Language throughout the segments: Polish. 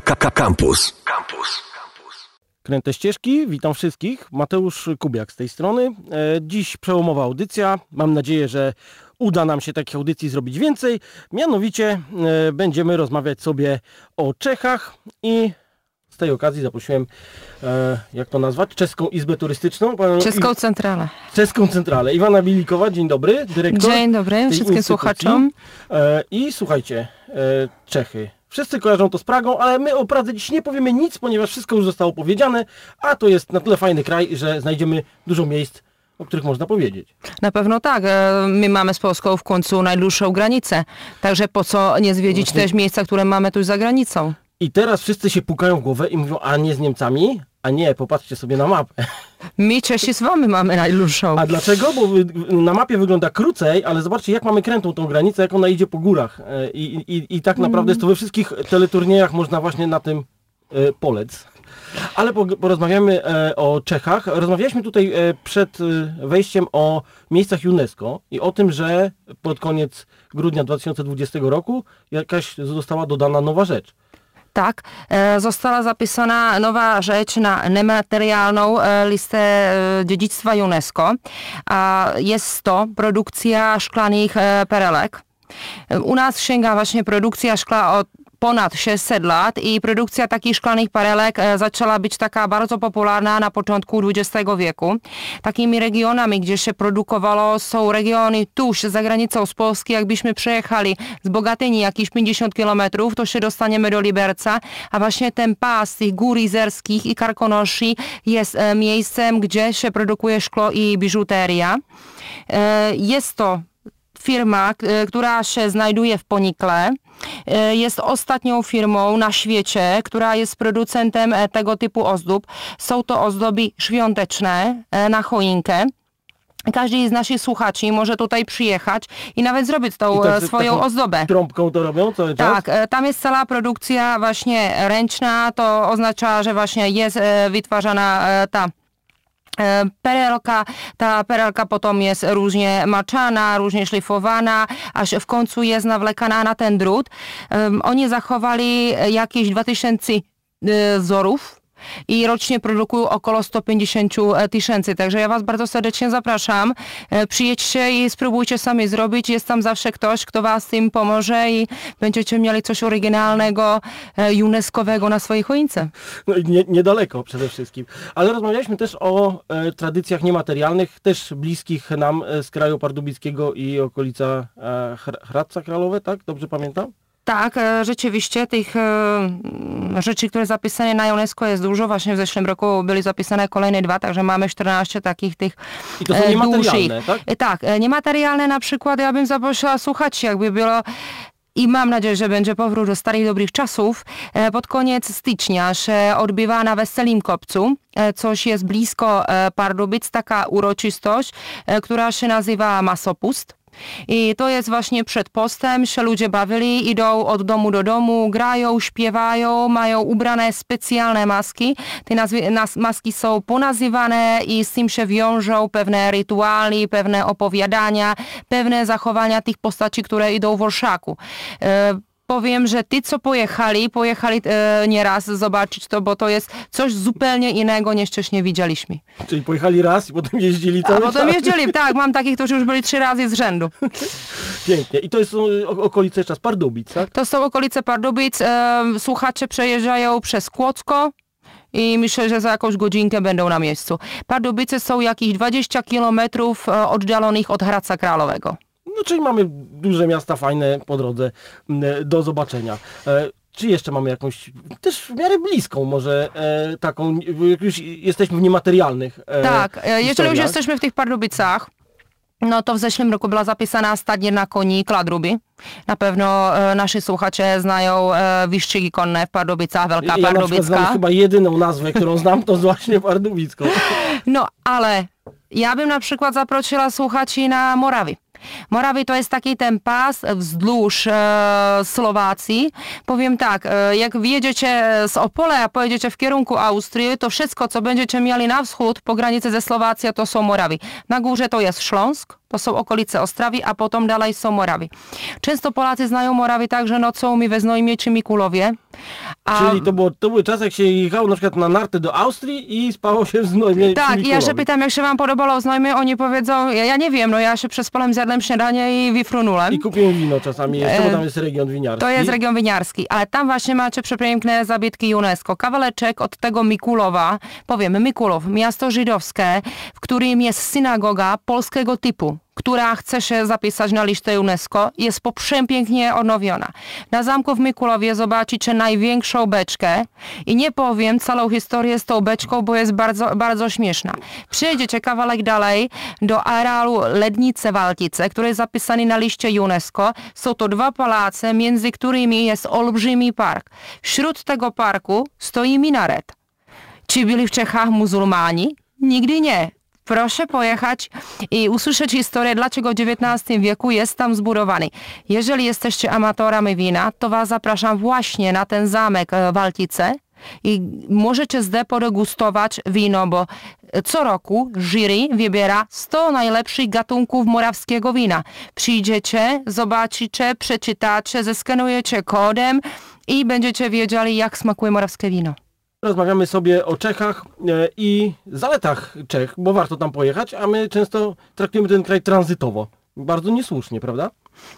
Campus. Campus. Kręte ścieżki, witam wszystkich. Mateusz Kubiak z tej strony. E, dziś przełomowa audycja. Mam nadzieję, że uda nam się takich audycji zrobić więcej. Mianowicie e, będziemy rozmawiać sobie o Czechach i z tej okazji zaprosiłem, e, jak to nazwać, Czeską Izbę Turystyczną. Czeską Centralę. Czeską Centralę. Iwana Bilikowa, dzień dobry, dyrektor. Dzień dobry wszystkim słuchaczom. I słuchajcie, Czechy Wszyscy kojarzą to z Pragą, ale my o Pradze dziś nie powiemy nic, ponieważ wszystko już zostało powiedziane, a to jest na tyle fajny kraj, że znajdziemy dużo miejsc, o których można powiedzieć. Na pewno tak. E, my mamy z Polską w końcu najdłuższą granicę. Także po co nie zwiedzić Właśnie. też miejsca, które mamy tu za granicą? I teraz wszyscy się pukają w głowę i mówią, a nie z Niemcami? A nie, popatrzcie sobie na mapę. My Czesi z wami mamy najdłuższą. A dlaczego? Bo na mapie wygląda krócej, ale zobaczcie jak mamy krętą tą granicę, jak ona idzie po górach. E, I, i, i tak naprawdę jest to we wszystkich teleturniejach można właśnie na tym e, polec. Ale porozmawiamy e, o Czechach. Rozmawialiśmy tutaj przed wejściem o miejscach UNESCO i o tym, że pod koniec grudnia 2020 roku jakaś została dodana nowa rzecz tak e, zostala zapisana nowa rzecz na nemateriálną e, listę e, dziedzictwa UNESCO. A jest to produkcja szklanych perelek. U nas sięga właśnie produkcja szkla od ponad 600 lat i produkcja takich szklanych parelek e, zaczęła być taka bardzo popularna na początku XX wieku. Takimi regionami, gdzie się produkowało są regiony tuż za granicą z Polski. Jakbyśmy przejechali z Bogatyni jakieś 50 kilometrów, to się dostaniemy do Liberca, a właśnie ten pas tych gór izerskich i Karkonoszy jest e, miejscem, gdzie się produkuje szkło i biżuteria. E, jest to firma, która się znajduje w Ponikle. E, jest ostatnią firmą na świecie, która jest producentem e, tego typu ozdób. Są to ozdoby świąteczne e, na choinkę. Każdy z naszych słuchaczy może tutaj przyjechać i nawet zrobić tą tak, swoją ozdobę. Trąbką to robią cały czas? Tak, tam jest cała produkcja właśnie ręczna, to oznacza, że właśnie jest wytwarzana ta perelka, ta perelka potem jest różnie maczana, różnie szlifowana, aż w końcu jest nawlekana na ten drut. Oni zachowali jakieś 2000 e, wzorów i rocznie produkują około 150 e, tysięcy. Także ja Was bardzo serdecznie zapraszam. E, przyjedźcie i spróbujcie sami zrobić. Jest tam zawsze ktoś, kto Was tym pomoże i będziecie mieli coś oryginalnego, e, UNESCO-wego na swojej choince. No i nie, niedaleko przede wszystkim. Ale rozmawialiśmy też o e, tradycjach niematerialnych, też bliskich nam z kraju pardubickiego i okolica e, Hradca Kralowe, tak? Dobrze pamiętam? Tak, e, rzeczywiście tych e, rzeczy, które zapisane na UNESCO jest dużo. Właśnie w zeszłym roku byli zapisane kolejne dwa, także mamy 14 takich tych I to są e, niematerialne, tak? Tak, niematerialne na przykład ja bym zaprosiła słuchać, jakby było i mam nadzieję, że będzie powrót do starych dobrych czasów. Pod koniec stycznia się odbywa na Weselim Kopcu, coś jest blisko Pardubic, taka uroczystość, która się nazywa Masopust. I to jest właśnie przed postem, się ludzie bawili, idą od domu do domu, grają, śpiewają, mają ubrane specjalne maski. Te nazwy, nas, maski są ponazywane i z tym się wiążą pewne rytuały, pewne opowiadania, pewne zachowania tych postaci, które idą w orszaku. E, powiem, że ty co pojechali, pojechali e, nieraz zobaczyć to, bo to jest coś zupełnie innego niż wcześniej widzieliśmy. Czyli pojechali raz i potem jeździli cały A potem jeździli, tak, mam takich, którzy już byli trzy razy z rzędu. Pięknie. I to są okolice czas Pardubic, tak? To są okolice Pardubic. E, słuchacze przejeżdżają przez Kłodzko, i myślę, że za jakąś godzinkę będą na miejscu. Pardubice są jakieś 20 kilometrów e, oddalonych od Hradca Kralowego. No czyli mamy duże miasta fajne po drodze do zobaczenia. E, czy jeszcze mamy jakąś, też w miarę bliską może e, taką, jak już jesteśmy w niematerialnych e, Tak, e, jeżeli już jesteśmy w tych Pardubicach, no to w zeszłym roku była zapisana stadnia na koni Kladrubi. Na pewno e, nasi słuchacze znają e, wyścigi konne w Pardubicach, Wielka ja Pardubicka. Ja chyba jedyną nazwę, którą znam, to właśnie Pardubicką. No, ale ja bym na przykład zaprosiła słuchaczy na Morawi. Morawi to jest taki ten pas wzdłuż e, Słowacji. Powiem tak, e, jak wjedziecie z Opola, a pojedziecie w kierunku Austrii, to wszystko, co będziecie mieli na wschód po granicy ze Słowacją, to są Morawi. Na górze to jest Śląsk, to są okolice Ostrawi, a potem dalej są Morawi. Często Polacy znają Morawi także nocą mi we Znojmie czy Mikulowie, A- Czyli to, było, to były czasy, jak się jechało na przykład na narty do Austrii i spało się w Znojmie Tak, ja się pytam, jak się wam podobało znajomych, oni powiedzą, ja, ja nie wiem, no ja się przez polem zjadłem śniadanie i wifrunułem. I kupiłem wino czasami jeszcze, bo E, tam jest region winiarski. To jest region winiarski, ale tam właśnie macie przepiękne zabytki UNESCO. Kawaleczek od tego Mikulowa, powiemy Mikulow, miasto żydowskie, w którym jest synagoga polskiego typu która chce się zapisać na listę UNESCO, jest poprzępięknie odnowiona. Na zamku w Mikulowie zobaczycie największą beczkę i nie powiem całą historię z tą beczką, bo jest bardzo, bardzo śmieszna. Przejdziecie kawałek dalej do arealu Lednice Waltice, który jest zapisany na liście UNESCO. Są to dwa pałace, między którymi jest olbrzymi park. Wśród tego parku stoi minaret. Czy byli w Czechach muzułmani? Nigdy nie. Proszę pojechać i usłyszeć historię, dlaczego w XIX wieku jest tam zbudowany. Jeżeli jesteście amatorami wina, to Was zapraszam właśnie na ten zamek e, Waltice i możecie zde podegustować wino, bo co roku jury wybiera 100 najlepszych gatunków morawskiego wina. Przyjdziecie, zobaczycie, przeczytacie, zeskanujecie kodem i będziecie wiedzieli, jak smakuje morawskie wino. Rozmawiamy sobie o Czechach e, i zaletach Czech, bo warto tam pojechać, a my często traktujemy ten kraj tranzytowo. Bardzo niesłusznie, prawda?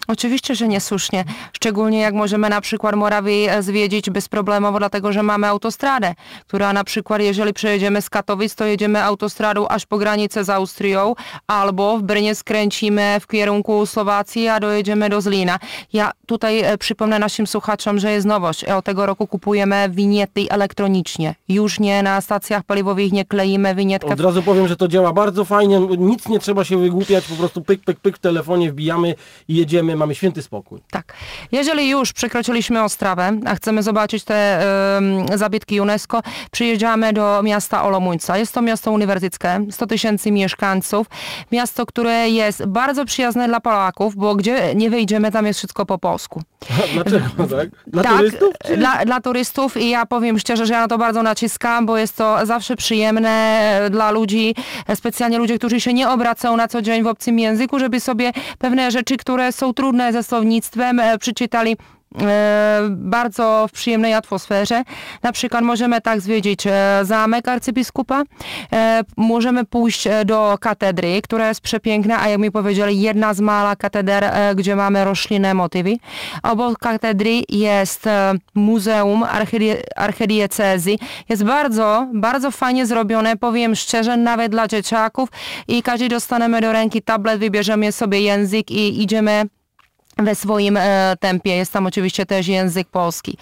Oczywiście, że niesłusznie. Szczególnie jak możemy na przykład Morawię e, zwiedzić bezproblemowo, dlatego że mamy autostradę, która na przykład jeżeli przejedziemy z Katowic, to jedziemy autostradą aż po granicę z Austrią, albo w Brnie skręcimy w kierunku Słowacji, a dojedziemy do Zlina. Ja tutaj e, przypomnę naszym słuchaczom, że jest nowość. Od tego roku kupujemy winiety elektronicznie. Już nie na stacjach paliwowych nie kleimy winietkę Od razu powiem, że to działa bardzo fajnie, nic nie trzeba się wygłupiać, po prostu pyk, pyk, pyk w telefonie wbijamy i jedziemy, mamy święty spokój. Tak. Jeżeli już przekroczyliśmy Ostrawę, a chcemy zobaczyć te em, zabytki UNESCO, przyjeżdżamy do miasta Olomouca. Jest to miasto uniwersyteckie, 100 tysięcy mieszkańców. Miasto, które jest bardzo przyjazne dla Polaków, bo gdzie nie wyjdziemy, tam jest wszystko po polsku. Dlaczego, tak? Dla tak, turystów? Czy... Dla, dla turystów i ja powiem szczerze, że ja na to bardzo naciskam, bo jest to zawsze przyjemne e, dla ludzi, e, specjalnie ludzie, którzy się nie obracają na co dzień w obcym języku, żeby sobie pewne rzeczy, które są trudne ze słownictwem, e, przeczytali bardzo w przyjemnej atmosferze. Na przykład możemy tak zwiedzić e, zamek arcybiskupa, e, możemy pójść e, do katedry, która jest przepiękna, a jak mi powiedzieli, jedna z mala kateder, e, gdzie mamy roślinne motywy. Obok katedry jest e, Muzeum Archidi- Archidiecezji. Jest bardzo, bardzo fajnie zrobione, powiem szczerze, nawet dla dzieciaków i każdy dostanemy do ręki tablet, wybierzemy sobie język i idziemy we swoim e, tempie. Jest tam oczywiście też język polski.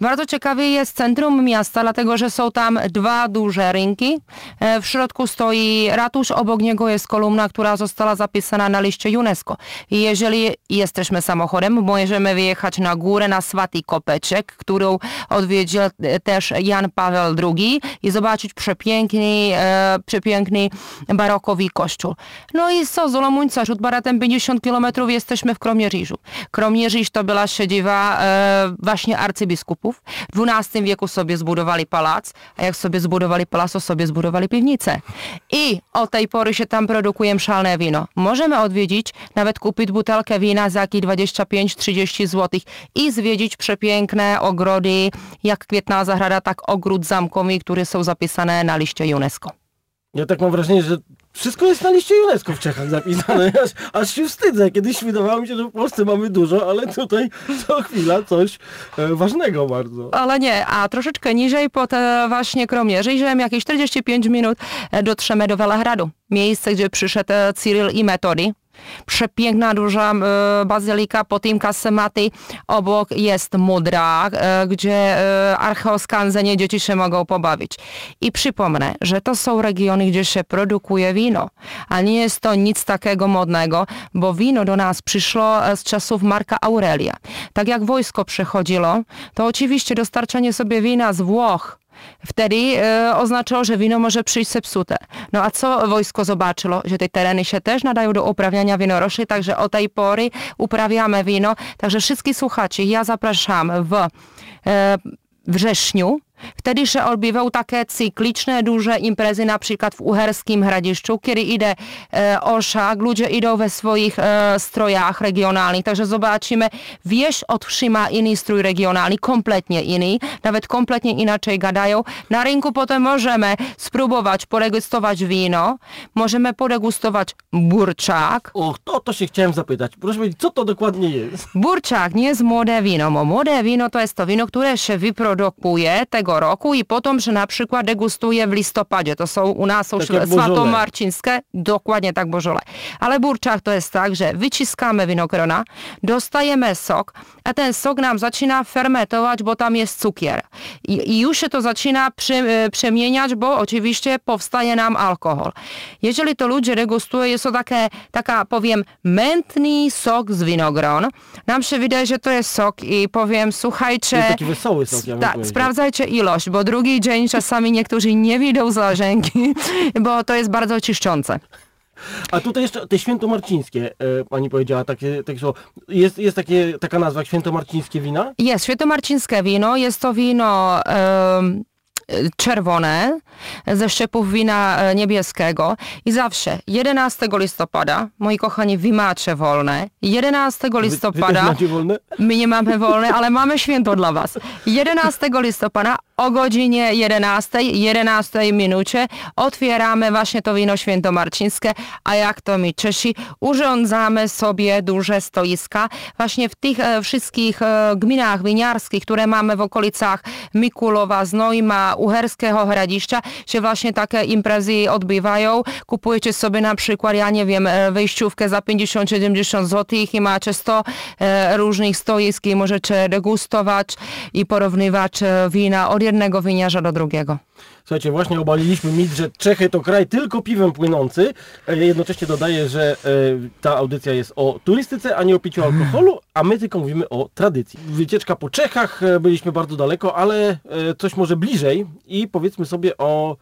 Bardzo ciekawy jest centrum miasta, dlatego że są tam dwa duże rynki. E, w środku stoi ratusz, obok niego jest kolumna, która została zapisana na liście UNESCO. I jeżeli jesteśmy samochodem, możemy wyjechać na górę na Swaty Kopeczek, którą odwiedził e, też Jan Paweł II i zobaczyć przepiękny, e, przepiękny barokowy kościół. No i co, z Olomouca, rzut baratem 50 km jesteśmy w Kromierzyżu. Kromierzyż to była siedziba e, właśnie arcybiskupów. W XII wieku sobie zbudowali pałac, a jak sobie zbudowali pałac, to sobie zbudowali piwnicę. I od tej pory się tam produkuje szalne wino. Możemy odwiedzić, nawet kupić butelkę wina za jakieś 25-30 zł i zwiedzić przepiękne ogrody, jak Kwietna Zagrada, tak ogród zamkowy, które są zapisane na liście UNESCO. Ja tak mam wrażenie, że wszystko jest na liście UNESCO w Czechach zapisane, aż, aż się wstydzę. Kiedyś wydawało mi się, że w Polsce mamy dużo, ale tutaj co chwila coś e, ważnego bardzo. Ale nie, a troszeczkę niżej pod e, właśnie Kromierzem, jakieś 45 minut e, dotrzemy do Welehradu. Miejsce, gdzie przyszedł e, Cyril i Metody. Przepiękna, duża e, bazylika po tym kasematy. Obok jest Mudra, e, gdzie e, archeoskanzenie dzieci się mogą pobawić. I przypomnę, że to są regiony, gdzie się produkuje wino. A nie jest to nic takiego modnego, bo wino do nas przyszło z czasów Marka Aurelia. Tak jak wojsko przychodziło, to oczywiście dostarczanie sobie wina z Włoch Wtedy e, oznaczało, że wino może przyjść zepsute. No a co wojsko zobaczyło? Że te tereny się też nadają do uprawiania winorośli, także od tej pory uprawiamy wino. Także wszystkich słuchaczy, ja zapraszam w e, wrześniu Wtedy się odbywają takie cykliczne, duże imprezy, na przykład w Uherskim Hradiszczu, kiedy idę e, oszak, ludzie idą we swoich e, strojach regionalnych, także zobaczymy, wieś od wsi ma inny strój regionalny, kompletnie inny, nawet kompletnie inaczej gadają. Na rynku potem możemy spróbować podegustować wino, możemy podegustować burczak. O, to, to się chciałem zapytać. Proszę powiedzieć, co to dokładnie jest? Burczak nie jest młode wino, bo młode wino to jest to wino, które się wyprodukuje tego roku i potem się na przykład degustuje w listopadzie. To są u nas są Tak dokładnie tak bożole. Ale burczak to jest tak, że wyciskamy winogrona, dostajemy sok, a ten sok nam zaczyna fermentować, bo tam jest cukier. I, i już się to zaczyna przy, e, przemieniać, bo oczywiście powstaje nam alkohol. Jeżeli to ludzie degustują, jest to takie, taka, powiem, mętny sok z winogron. Nam się wydaje, że to jest sok i powiem, słuchajcie... Jest taki wesoły sok, ja Tak, sprawdzajcie ilość, bo drugi dzień czasami niektórzy nie widzą zażęgi, bo to jest bardzo czyszczące. A tutaj jeszcze te świętomarcińskie, e, pani powiedziała, takie, takie słowo. Jest, jest takie, taka nazwa świętomarcińskie wina? Jest świętomarcińskie wino, jest to wino em, czerwone ze szczepów wina e, niebieskiego i zawsze 11 listopada, moi kochani, wy macie wolne, 11 Wy, wy też listopada macie wolne? My nie mamy wolne, ale mamy święto dla Was. 11 listopada o godzinie 11, 11 minucie otwieramy właśnie to wino świętomarcińskie, a jak to mi Czesi, urządzamy sobie duże stoiska właśnie w tych e, wszystkich e, gminach winiarskich, które mamy w okolicach Mikulowa, Znojma, Uherskiego Hradiszcza, się właśnie takie imprezy odbywają. Kupujecie sobie na przykład, ja nie wiem, e, wejściówkę za 50-70 zł i macie 100 e, różnych stoisk i możecie degustować i porównywać e, wina. Od jednego winiarza do drugiego. Słuchajcie, właśnie obaliliśmy mit, że Czechy to kraj tylko piwem płynący. E, Jednocześnie dodaję, że e, ta audycja jest o turystyce, a nie o piciu alkoholu, a my tylko mówimy o tradycji. Wycieczka po Czechach, e, byliśmy bardzo daleko, ale coś może bliżej i powiedzmy sobie o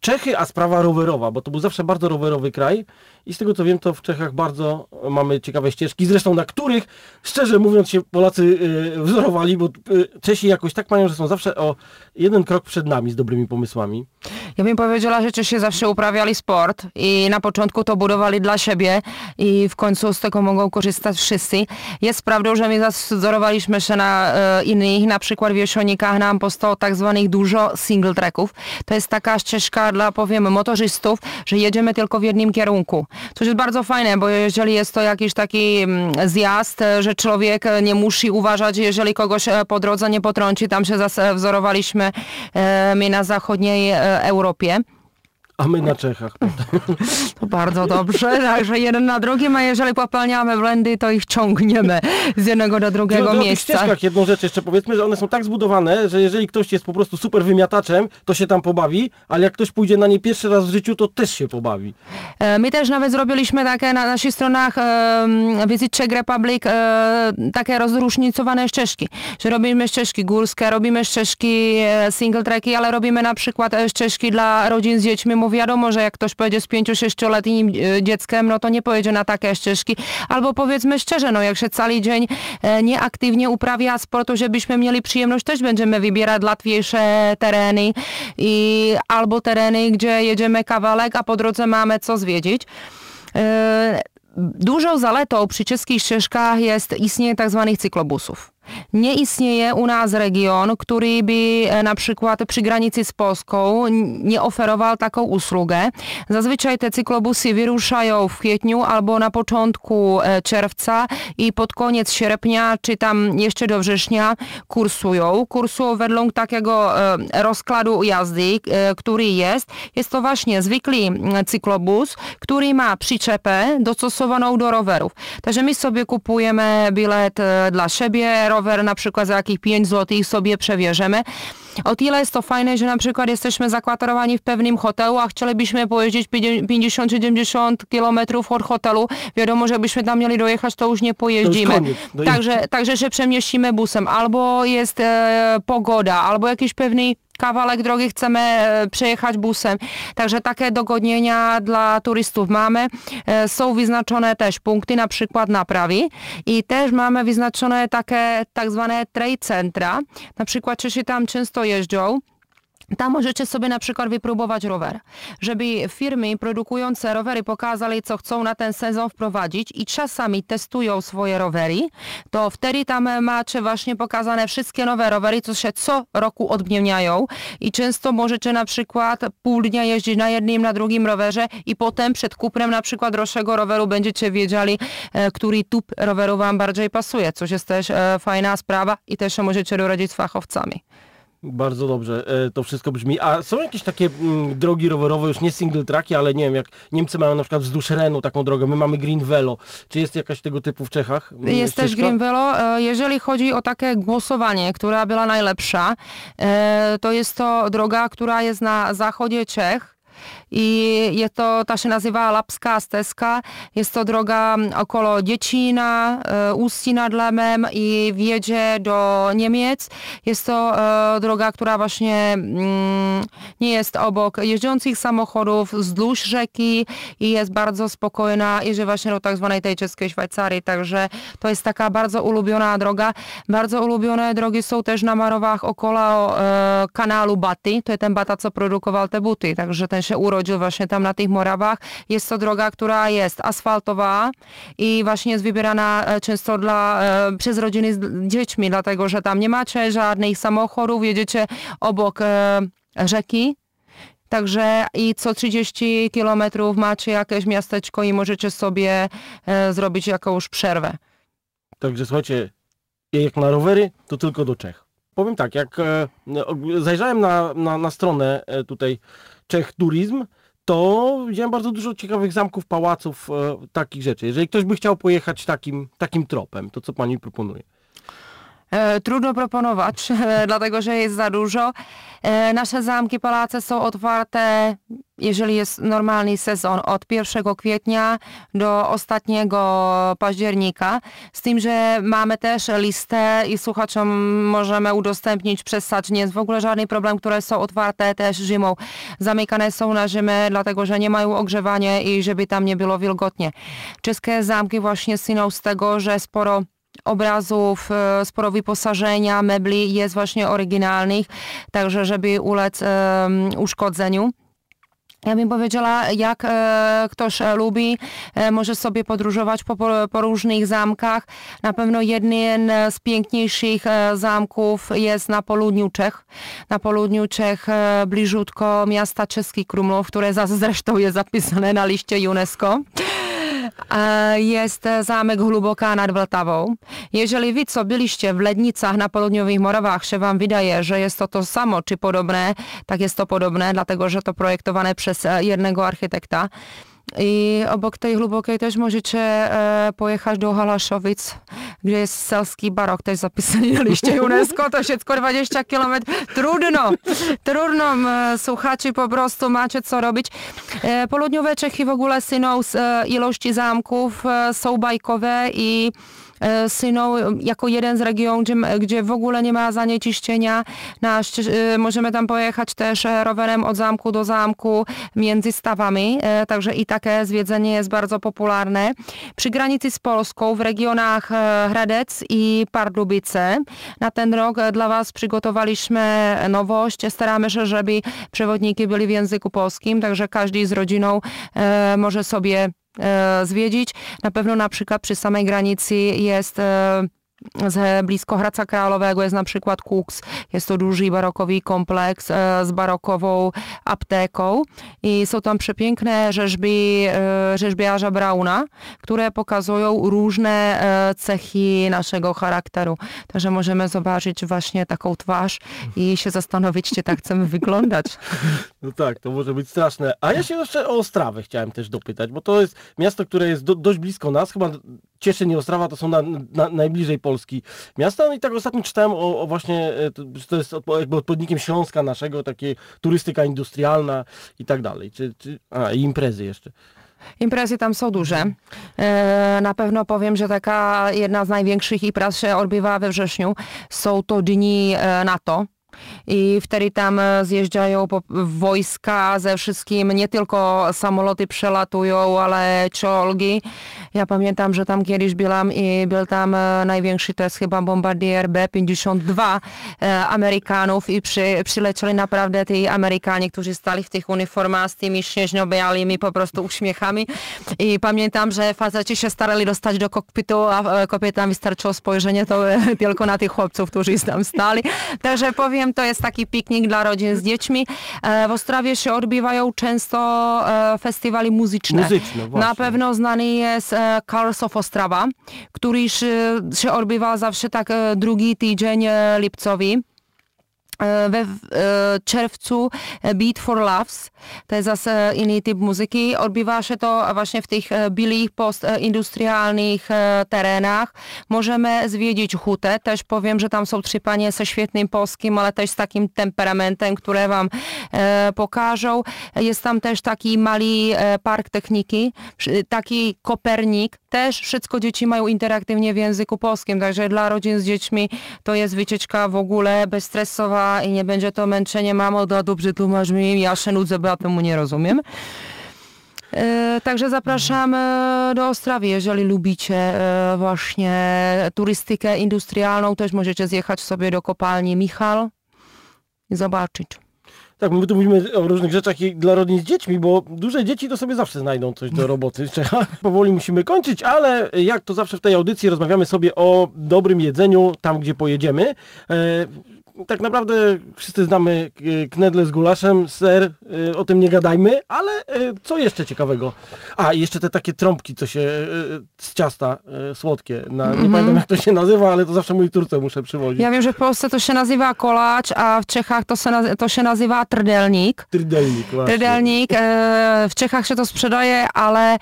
Czechy, a sprawa rowerowa, bo to był zawsze bardzo rowerowy kraj i z tego co wiem, to w Czechach bardzo mamy ciekawe ścieżki, zresztą na których, szczerze mówiąc, się Polacy e, wzorowali, bo e, Czesi jakoś tak mają, że są zawsze o jeden krok przed nami z dobrymi pomysłami. Ja bym powiedziała, że Czesi zawsze uprawiali sport i na początku to budowali dla siebie i w końcu z tego mogą korzystać wszyscy. Jest prawdą, że my wzorowaliśmy się na e, innych, na przykład w Jeszonikach nam powstało tak zwanych dużo single tracków. To jest taka ścieżka dla, powiem, motorzystów, że jedziemy tylko w jednym kierunku. To jest bardzo fajne, bo jeżeli jest to jakiś taki mm, zjazd, e, że człowiek e, nie musi uważać, jeżeli kogoś e, po drodze nie potrąci, tam się wzorowaliśmy e, my na zachodniej e, Europie. A my na Czechach. To bardzo dobrze, także jeden na drugim, a jeżeli popełniamy błędy, to ich ciągniemy z jednego do drugiego No, miejsca. ścieżkach jedną rzecz jeszcze powiedzmy, że one są tak zbudowane, że jeżeli ktoś jest po prostu super wymiataczem, to się tam pobawi, ale jak ktoś pójdzie na nie pierwszy raz w życiu, to też się pobawi. E, My też nawet zrobiliśmy takie na naszych stronach e, Visit Czech Republic e, takie rozróżnicowane ścieżki, że robimy ścieżki górskie, robimy ścieżki single tracki, ale robimy na przykład ścieżki dla rodzin z dziećmi, wiadomo, że jak ktoś pojedzie z 5-6-letnim e, dzieckiem, no to nie pojedzie na takie ścieżki. Albo powiedzmy szczerze, no jak się cały dzień e, nieaktywnie uprawia sportu, żebyśmy mieli przyjemność, też będziemy wybierać łatwiejsze tereny i albo tereny, gdzie jedziemy kawałek, a po drodze mamy co zwiedzić. E, Dużą zaletą przy czeskich ścieżkach jest istnienie tak zwanych cyklobusów. Nie istnieje u nas region, który by e, na przykład przy granicy z Polską nie oferował taką usługę. Zazwyczaj te cyklobusy wyruszają w kwietniu albo na początku e, czerwca i pod koniec sierpnia, czy tam jeszcze do września kursują. Kursują według takiego e, rozkładu jazdy, który jest. Jest to właśnie zwykły cyklobus, który ma przyczepę dostosowaną do rowerów. Także my sobie kupujemy bilet dla siebie, rower na przykład za jakieś 5 zł sobie przewieziemy. O tyle jest to fajne, że na przykład jesteśmy zakwaterowani w pewnym hotelu, a chcielibyśmy pojeździć 50-70 kilometrów od hotelu. Wiadomo, że jakbyśmy tam mieli dojechać, to już nie pojeździmy. koniec. No i- Także, także się przemieścimy busem. Albo jest e, pogoda, albo jakiś pewny kawałek drogi chcemy e, przejechać busem. Także takie dogodnienia dla turystów mamy. E, Są wyznaczone też punkty, na przykład naprawy i też mamy wyznaczone takie tak zwane trade centra. Na przykład Czesi tam często jeżdżą, tam możecie sobie na przykład wypróbować rower, żeby firmy produkujące rowery pokazali, co chcą na ten sezon wprowadzić i czasami testują swoje rowery, to wtedy tam macie właśnie pokazane wszystkie nowe rowery, co się co roku odmieniają i często możecie na przykład pół dnia jeździć na jednym, na drugim rowerze i potem przed kupnem na przykład droższego roweru będziecie wiedzieli, e, który typ roweru wam bardziej pasuje, coś jest też e, fajna sprawa i też możecie doradzić z fachowcami. Bardzo dobrze e, to wszystko brzmi. A są jakieś takie mm, drogi rowerowe, już nie single tracki, ale nie wiem, jak Niemcy mają na przykład wzdłuż Renu taką drogę, my mamy Green Velo. Czy jest jakaś tego typu w Czechach? Jest też ścieżka? Green Velo. E, Jeżeli chodzi o takie głosowanie, która była najlepsza, e, to jest to droga, która jest na zachodzie Czech. I jest to, ta się nazywa Lapská stezka. Jest to droga około Dziecina, e, Ústí nad Lemem i wjedzie do Niemiec. Jest to e, droga, która właśnie mm, nie jest obok jeżdżących samochodów, wzdłuż rzeki i jest bardzo spokojna, idzie właśnie do tak zwanej tej czeskiej Szwajcarii, także to jest taka bardzo ulubiona droga. Bardzo ulubione drogi są też na Marowach około e, kanału Baty, to jest ten Bata, co produkował te buty, także ten się urodził właśnie tam na tych Morawach. Jest to droga, która jest asfaltowa i właśnie jest wybierana e, często dla, e, przez rodziny z dziećmi, dlatego że tam nie macie żadnych samochodów, jedziecie obok e, rzeki, Także i co 30 kilometrów macie jakieś miasteczko i możecie sobie e, zrobić jakąś przerwę. Także słuchajcie, jak na rowery, to tylko do Czech. Powiem tak, jak e, no, zajrzałem na, na, na stronę e, tutaj Czech Turizm, to widziałem bardzo dużo ciekawych zamków, pałaców, e, takich rzeczy. Jeżeli ktoś by chciał pojechać takim, takim tropem, to co pani proponuje? E, trudno proponować, e, dlatego że jest za dużo. E, nasze zamki, pałace są otwarte, jeżeli jest normalny sezon, od 1 kwietnia do ostatniego października. Z tym, że mamy też listę i słuchaczom możemy udostępnić, przesłać. Nie jest w ogóle żadny problem, które są otwarte też zimą. Zamykane są na zimę, dlatego że nie mają ogrzewania i żeby tam nie było wilgotnie. Czeskie zamki właśnie syną z tego, że sporo obrazów, e, sporo wyposażenia, mebli jest właśnie oryginalnych, także żeby ulec e, uszkodzeniu. Ja bym powiedziała, jak e, ktoś e, lubi, e, może sobie podróżować po, po, różnych zamkach. Na pewno jeden z piękniejszych e, zamków jest na południu Czech. Na południu Czech, bliżutko miasta Czeski Krumlov, które za, zresztą jest zapisane na liście UNESCO. E, jest zamek Hluboká nad Vltavou. Jeżeli wy, co byliście w Lednicach na południowych Morawach, się wam wydaje, że jest to to samo czy podobne, tak jest to podobne, dlatego że to projektowane przez e, jednego architekta. I obok tej Hlubokiej też możecie e, pojechać do Halaszowic, gdzie jest selski barok, też zapisany na liście UNESCO, to wszystko 20 km. Trudno, trudno, słuchacze, po prostu macie co robić. E, południowe Czechy w ogóle syną z e, ilości zamków, są bajkowe i syną jako jeden z regionów, gdzie, gdzie w ogóle nie ma zanieczyszczenia. Na, e, możemy tam pojechać też e, rowerem od zamku do zamku między stawami, e, także i takie zwiedzenie jest bardzo popularne. Przy granicy z Polską w regionach e, Hradec i Pardubice na ten rok e, dla Was przygotowaliśmy nowość. Staramy się, żeby przewodniki byli w języku polskim, także każdy z rodziną e, może sobie e, zwiedzić. Na pewno na przykład przy samej granicy jest e, blisko Hradca Králowego jest na przykład Kuks. Jest to duży barokowy kompleks e, z barokową apteką i są tam przepiękne rzeźby e, rzeźbiarza Brauna, które pokazują różne e, cechy naszego charakteru. Także możemy zobaczyć właśnie taką twarz i się zastanowić, czy tak chcemy wyglądać. No tak, to może być straszne. A ja się jeszcze o Ostrawę chciałem też dopytać, bo to jest miasto, które jest do, dość blisko nas, chyba Cieszyn i Ostrawa to są na, na, najbliżej Polski miasta. No i tak ostatnio czytałem o, o właśnie, e, to, jest jakby odpowiednikiem Śląska naszego, takie turystyka industrialna i tak dalej. Czy, czy, a, i imprezy jeszcze. Imprezy tam są duże. E, Na pewno powiem, że taka jedna z największych imprez się odbywa we wrześniu. Są to dni e, NATO. I wtedy tam e, zjeżdżają wojska ze wszystkim, nie tylko samoloty przelatują, ale czołgi. Ja pamiętam, że tam kiedyś byłam i był tam e, największy, to jest chyba Bombardier B-52 e, Amerykanów i przy, przylecieli naprawdę ci Amerykanie, którzy stali w tych uniformach z tymi śnieżno-białymi po prostu uśmiechami i pamiętam, że faceci się starali dostać do kokpitu, a e, kobietom wystarczyło spojrzenie to tylko na tych chłopców, którzy tam stali. Także powiem, to jest taki piknik dla rodzin z dziećmi. W Ostrawie się odbywają często festiwale muzyczne. Muzyczne. Na pewno znany jest e, Cars of Ostrawa, który się, się odbywa zawsze tak e, drugi tydzień e, lipcowy. E, We e, czerwcu e, Beat for Loves, to jest zase typ muzyki. Odbywa się to właśnie w tych e, byłych postindustrialnych e, terenach. Możemy zwiedzić hutę. Też powiem, że tam są trzy panie ze świetnym polskim, ale też z takim temperamentem, które wam e, pokażą. Jest tam też taki mały e, park techniki, taki Kopernik. Też wszystko dzieci mają interaktywnie w języku polskim, także dla rodzin z dziećmi to jest wycieczka w ogóle bezstresowa i nie będzie to męczenie. Mamo, da dobrze tłumacz mi, ja się nudzę, bo ja temu nie rozumiem. E, Także zapraszam e, do Ostrawy, jeżeli lubicie e, właśnie turystykę industrialną, też możecie zjechać sobie do kopalni Michal i zobaczyć. Tak, my tu mówimy o różnych rzeczach i dla rodzin z dziećmi, bo duże dzieci to sobie zawsze znajdą coś do roboty. Trzeba, powoli musimy kończyć, ale jak to zawsze w tej audycji rozmawiamy sobie o dobrym jedzeniu tam, gdzie pojedziemy. Tak naprawdę wszyscy znamy e, knedle z gulaszem, ser, e, o tym nie gadajmy, ale e, co jeszcze ciekawego? A, jeszcze te takie trąbki, co się z ciasta słodkie. Na, nie pamiętam jak to się nazywa, ale to zawsze mój turce muszę przywozić. Ja wiem, że w Polsce to się nazywa kolacz, a w Czechach to się, to się nazywa trdelnik. Trydelnik właśnie. Trydelnik, e, w Czechach się to sprzedaje, ale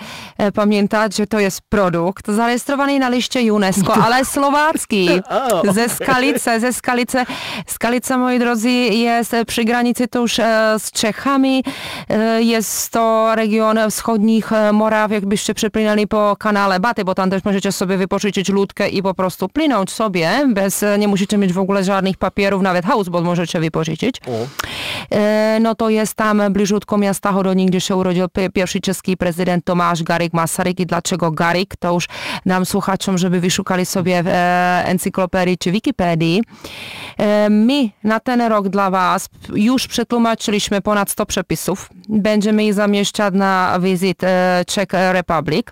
pamiętać, że to jest produkt zarejestrowany na liście UNESCO, ale słowacki. Ze Skalice, ze Skalice. Skalica, moi drodzy, jest przy granicy tuż e, z Czechami. E, Jest to region wschodnich e, Moraw, jakbyście przepłynęli po kanale Baty, bo tam też możecie sobie wypożyczyć ludkę i po prostu płynąć sobie, bez, nie musicie mieć w ogóle żadnych papierów, nawet houseboat możecie wypożyczyć. O. E, no to jest tam bliżutko miasta Hodonín, gdzie się urodził pi- pierwszy czeski prezydent Tomáš Garik Masaryk. I dlaczego Garik? To już nam słuchaczom, żeby wyszukali sobie w e, encyklopedii czy Wikipedii. E, my na ten rok dla Was już przetłumaczyliśmy ponad 100 przepisów. Będziemy je zamieszczać na wizyt Czech Republic.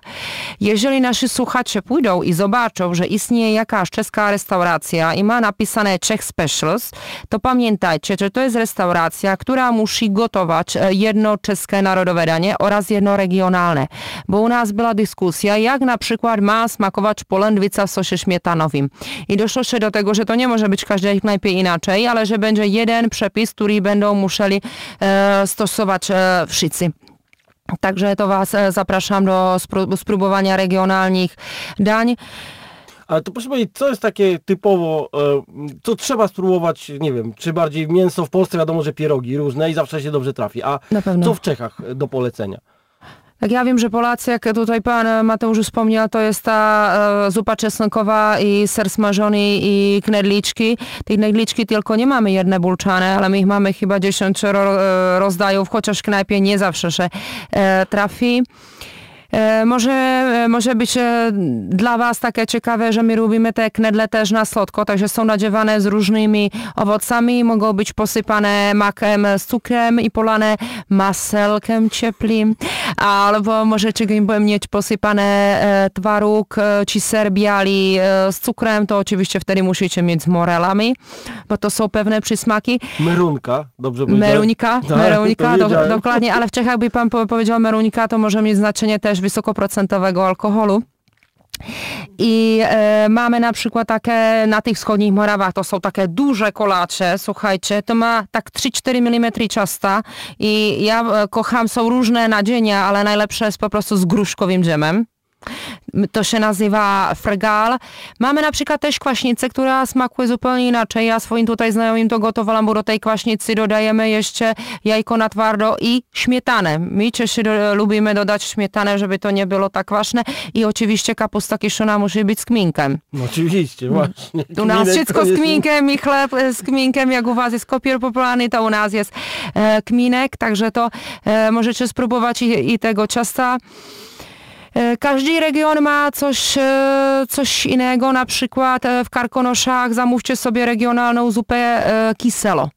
Jeżeli nasi słuchacze pójdą i zobaczą, że istnieje jakaś czeska restauracja i ma napisane Czech Specials, to pamiętajcie, że to jest restauracja, która musi gotować e, jedno czeskie narodowe danie oraz jedno regionalne. Bo u nas była dyskusja, jak na przykład ma smakować polędwica w sosie śmietanowym. I doszło się do tego, że to nie może być każdej knajpie inaczej, ale że będzie jeden przepis, który będą musieli e, stosować e, wszyscy. Także to Was e, zapraszam do spró- spróbowania regionalnych dań. Ale to proszę powiedzieć, co jest takie typowo, e, co trzeba spróbować, nie wiem, czy bardziej mięso w Polsce, wiadomo, że pierogi różne i zawsze się dobrze trafi, a co w Czechach do polecenia? Tak ja wiem, że Polacy, jak tutaj pan Mateusz wspomniał, to jest ta e, zupa czosnkowa i ser smażony i knedliczki. Tych knedliczki tylko nie mamy jedne bulczane, ale my ich mamy chyba dziesięcioro e, rozdajów, chociaż w knajpie nie zawsze się e, trafi. E, Może, e, może być e, dla Was takie ciekawe, że my robimy te knedle też na słodko, także są nadziewane z różnymi owocami, mogą być posypane makiem z cukrem i polane maselkiem ciepłym, albo możecie mieć posypane twaróg czy ser biali e, z cukrem, to oczywiście wtedy musicie mieć z morelami, bo to są pewne przysmaki. Merunka, dobrze powiedziałem? Merunika, Tak, merunika, to do, dokładnie, ale w Czechach by pan po- powiedział merunika, to może mieć znaczenie też wysokoprocentowego alkoholu. I e, mamy na przykład takie, na tych wschodnich Morawach, to są takie duże kolacze, słuchajcie, to ma tak 3-4 mm ciasta i ja e, kocham, są różne nadzienia, ale najlepsze jest po prostu z gruszkowym dżemem. To się nazywa fregal. Mamy na przykład też kwaśnicę, która smakuje zupełnie inaczej. Ja swoim tutaj znajomym to gotowałam, bo do tej kwaśnicy dodajemy jeszcze jajko na twardo i śmietanę. My Czesi do, lubimy dodać śmietanę, żeby to nie było tak kwaśne i oczywiście kapusta kiszona musi być z kminkiem. No oczywiście, właśnie. U nas wszystko to z jest- kminkiem i chleb e, z kminkiem, jak u was jest kopier popularny, to u nas jest e, kminek, także to e, możecie spróbować i, i tego ciasta. E, Każdy region ma coś, e, coś innego, na przykład e, w Karkonoszach zamówcie sobie regionalną zupę kiselo.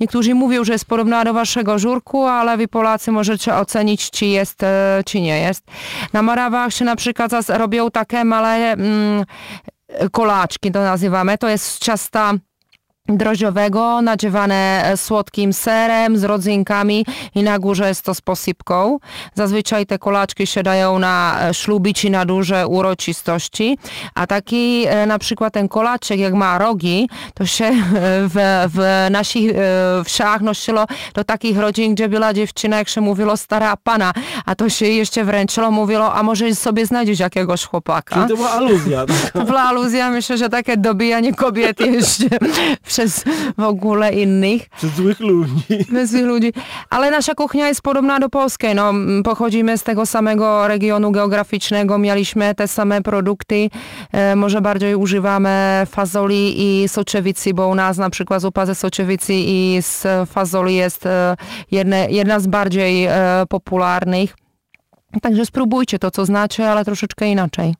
Niektórzy mówią, że jest podobna do waszego żurku, ale wy Polacy możecie ocenić, czy jest, czy nie jest. Na Morawach się na przykład robią takie małe mm, kolaczki, to nazywamy. To jest z ciasta drożdżowego, nadziewane e, słodkim serem, z rodzynkami i na górze jest to z posypką. Zazwyczaj te kolaczki się dają na e, śluby czy na duże uroczystości, a taki e, na przykład ten kolaczek, jak ma rogi, to się w, w naszych wsiach nosiło do takich rodzin, gdzie była dziewczyna, jak się mówiło stara pana, a to się jeszcze wręczyło, mówiło, a może sobie znajdziesz jakiegoś chłopaka. Czyli to była aluzja. To była aluzja, myślę, że takie dobijanie kobiet jeszcze przez w ogóle innych, Przez złych ludzi. przez tych ludzi. Ale nasza kuchnia jest podobna do polskiej. No, pochodzimy z tego samego regionu geograficznego, mieliśmy te same produkty. E, może bardziej używamy fazoli i soczewicy, bo u nas na przykład zupa ze soczewicy i z fazoli jest e, jedne, jedna z bardziej e, popularnych. Także spróbujcie to, co znacie, ale troszeczkę inaczej.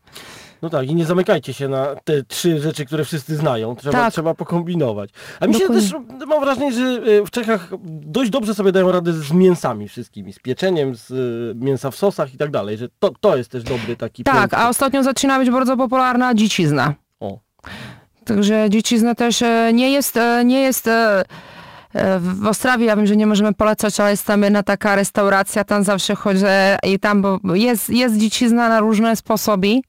No tak, i nie zamykajcie się na te trzy rzeczy, które wszyscy znają. Trzeba, Tak. trzeba pokombinować. A mi się Dokładnie. też, mam wrażenie, że e, w Czechach dość dobrze sobie dają radę z mięsami wszystkimi, z pieczeniem, z e, mięsa w sosach i tak dalej, że to, to jest też dobry taki Tak, a ostatnio zaczyna być bardzo popularna dzicizna. O, Także dziecizna też e, nie jest, e, nie jest e, w Ostrawie, ja wiem, że nie możemy polecać, ale jest tam jedna taka restauracja, tam zawsze chodzę i tam bo jest, jest na różne sposoby.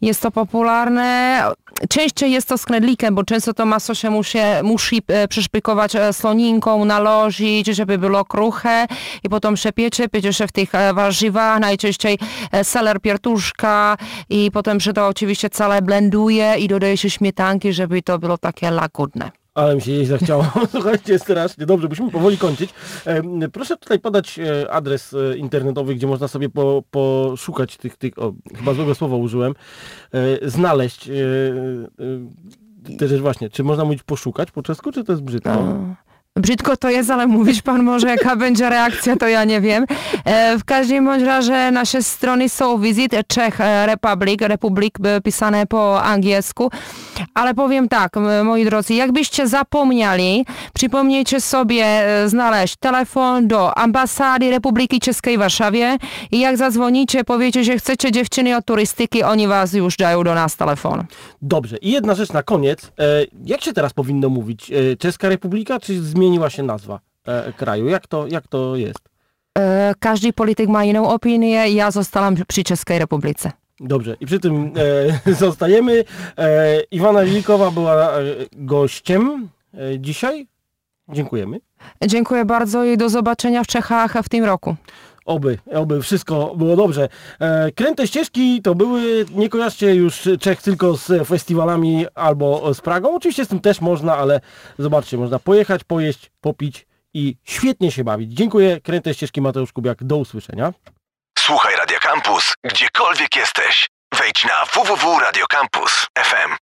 Jest to popularne. Częściej jest to z bo często to masło się musi, musi e, przyszpikować e, słoninką, nalożyć, żeby było kruche i potem przepiecie, piecze się w tych e, warzywach, najczęściej e, seler, piertuszka i potem się to oczywiście całe blenduje i dodaje się śmietanki, żeby to było takie łagodne. Ale mi się jeść zachciało. Słuchajcie, strasznie. Dobrze, musimy powoli kończyć. Proszę tutaj podać e, adres e, internetowy, gdzie można sobie po, poszukać tych, tych o, chyba złego słowa użyłem, e, znaleźć te rzeczy właśnie. Czy można mówić poszukać po czesku, czy to jest brzydko? Brzydko to jest, ale mówisz pan może, jaka będzie reakcja, to ja nie wiem. E, w każdym bądź razie nasze strony są Visit Czech Republic, Republik e, pisane po angielsku, ale powiem tak, moi drodzy, jakbyście zapomnieli, przypomnijcie sobie e, znaleźć telefon do ambasady Republiki Czeskiej w Warszawie i jak zadzwonicie, powiecie, że chcecie dziewczyny od turystyki, oni was już dają do nas telefon. Dobrze. I jedna rzecz na koniec. E, jak się teraz powinno mówić? E, Czeska Republika, czy zmieniła się nazwa e, kraju? Jak to, jak to jest? E, każdy polityk ma inną opinię, ja zostałam przy Czeskiej Republice. Dobrze, i przy tym e, zostajemy. E, Iwana Lilikowa była e, gościem dzisiaj. Dziękujemy. Dziękuję bardzo i do zobaczenia w Czechach w tym roku. Oby, oby wszystko było dobrze. E, kręte ścieżki to były, nie kojarzcie już Czech tylko z festiwalami albo z Pragą. Oczywiście z tym też można, ale zobaczcie, można pojechać, pojeść, popić i świetnie się bawić. Dziękuję, kręte ścieżki Mateusz Kubiak, do usłyszenia. Słuchaj Radio Campus, gdziekolwiek jesteś. Wejdź na www.radiocampus.fm.